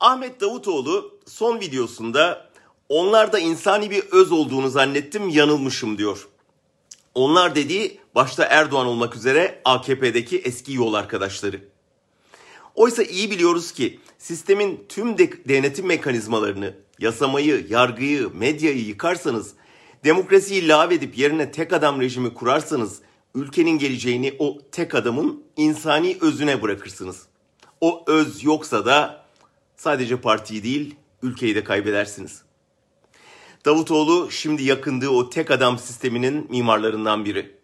Ahmet Davutoğlu son videosunda onlar da insani bir öz olduğunu zannettim yanılmışım diyor. Onlar dediği başta Erdoğan olmak üzere AKP'deki eski yol arkadaşları. Oysa iyi biliyoruz ki sistemin tüm de- denetim mekanizmalarını, yasamayı, yargıyı, medyayı yıkarsanız, demokrasiyi lağvedip yerine tek adam rejimi kurarsanız, ülkenin geleceğini o tek adamın insani özüne bırakırsınız. O öz yoksa da sadece partiyi değil, ülkeyi de kaybedersiniz. Davutoğlu şimdi yakındığı o tek adam sisteminin mimarlarından biri.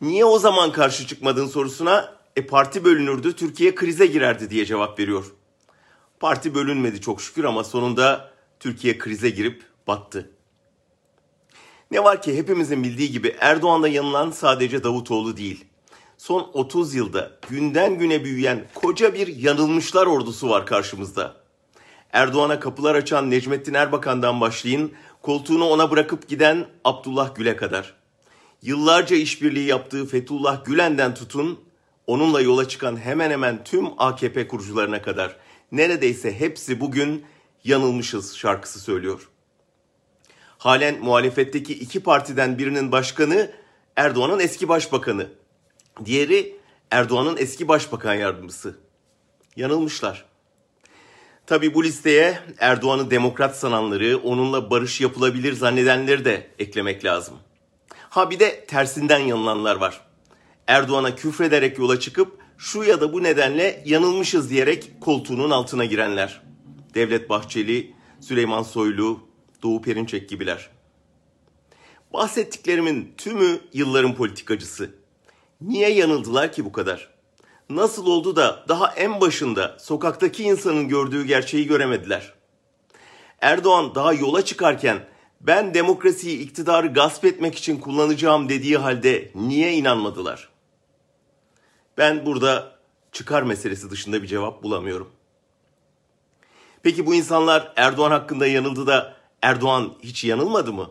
Niye o zaman karşı çıkmadın sorusuna e parti bölünürdü Türkiye krize girerdi diye cevap veriyor. Parti bölünmedi çok şükür ama sonunda Türkiye krize girip battı. Ne var ki hepimizin bildiği gibi Erdoğan'da yanılan sadece Davutoğlu değil. Son 30 yılda günden güne büyüyen koca bir yanılmışlar ordusu var karşımızda. Erdoğan'a kapılar açan Necmettin Erbakan'dan başlayın, koltuğunu ona bırakıp giden Abdullah Gül'e kadar. Yıllarca işbirliği yaptığı Fethullah Gülen'den tutun, onunla yola çıkan hemen hemen tüm AKP kurucularına kadar neredeyse hepsi bugün yanılmışız şarkısı söylüyor. Halen muhalefetteki iki partiden birinin başkanı Erdoğan'ın eski başbakanı. Diğeri Erdoğan'ın eski başbakan yardımcısı. Yanılmışlar. Tabi bu listeye Erdoğan'ı demokrat sananları, onunla barış yapılabilir zannedenleri de eklemek lazım. Ha bir de tersinden yanılanlar var. Erdoğan'a küfrederek yola çıkıp şu ya da bu nedenle yanılmışız diyerek koltuğunun altına girenler. Devlet Bahçeli, Süleyman Soylu, Doğu Perinçek gibiler. Bahsettiklerimin tümü yılların politikacısı. Niye yanıldılar ki bu kadar? Nasıl oldu da daha en başında sokaktaki insanın gördüğü gerçeği göremediler? Erdoğan daha yola çıkarken ben demokrasiyi iktidarı gasp etmek için kullanacağım dediği halde niye inanmadılar? Ben burada çıkar meselesi dışında bir cevap bulamıyorum. Peki bu insanlar Erdoğan hakkında yanıldı da Erdoğan hiç yanılmadı mı?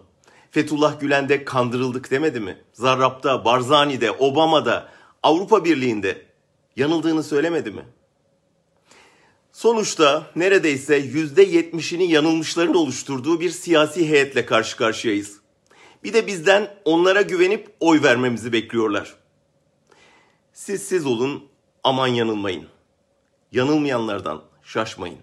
Fethullah Gülen'de kandırıldık demedi mi? Zarrab'da, Barzani'de, Obama'da, Avrupa Birliği'nde yanıldığını söylemedi mi? Sonuçta neredeyse %70'ini yanılmışların oluşturduğu bir siyasi heyetle karşı karşıyayız. Bir de bizden onlara güvenip oy vermemizi bekliyorlar. Siz siz olun, aman yanılmayın. Yanılmayanlardan şaşmayın.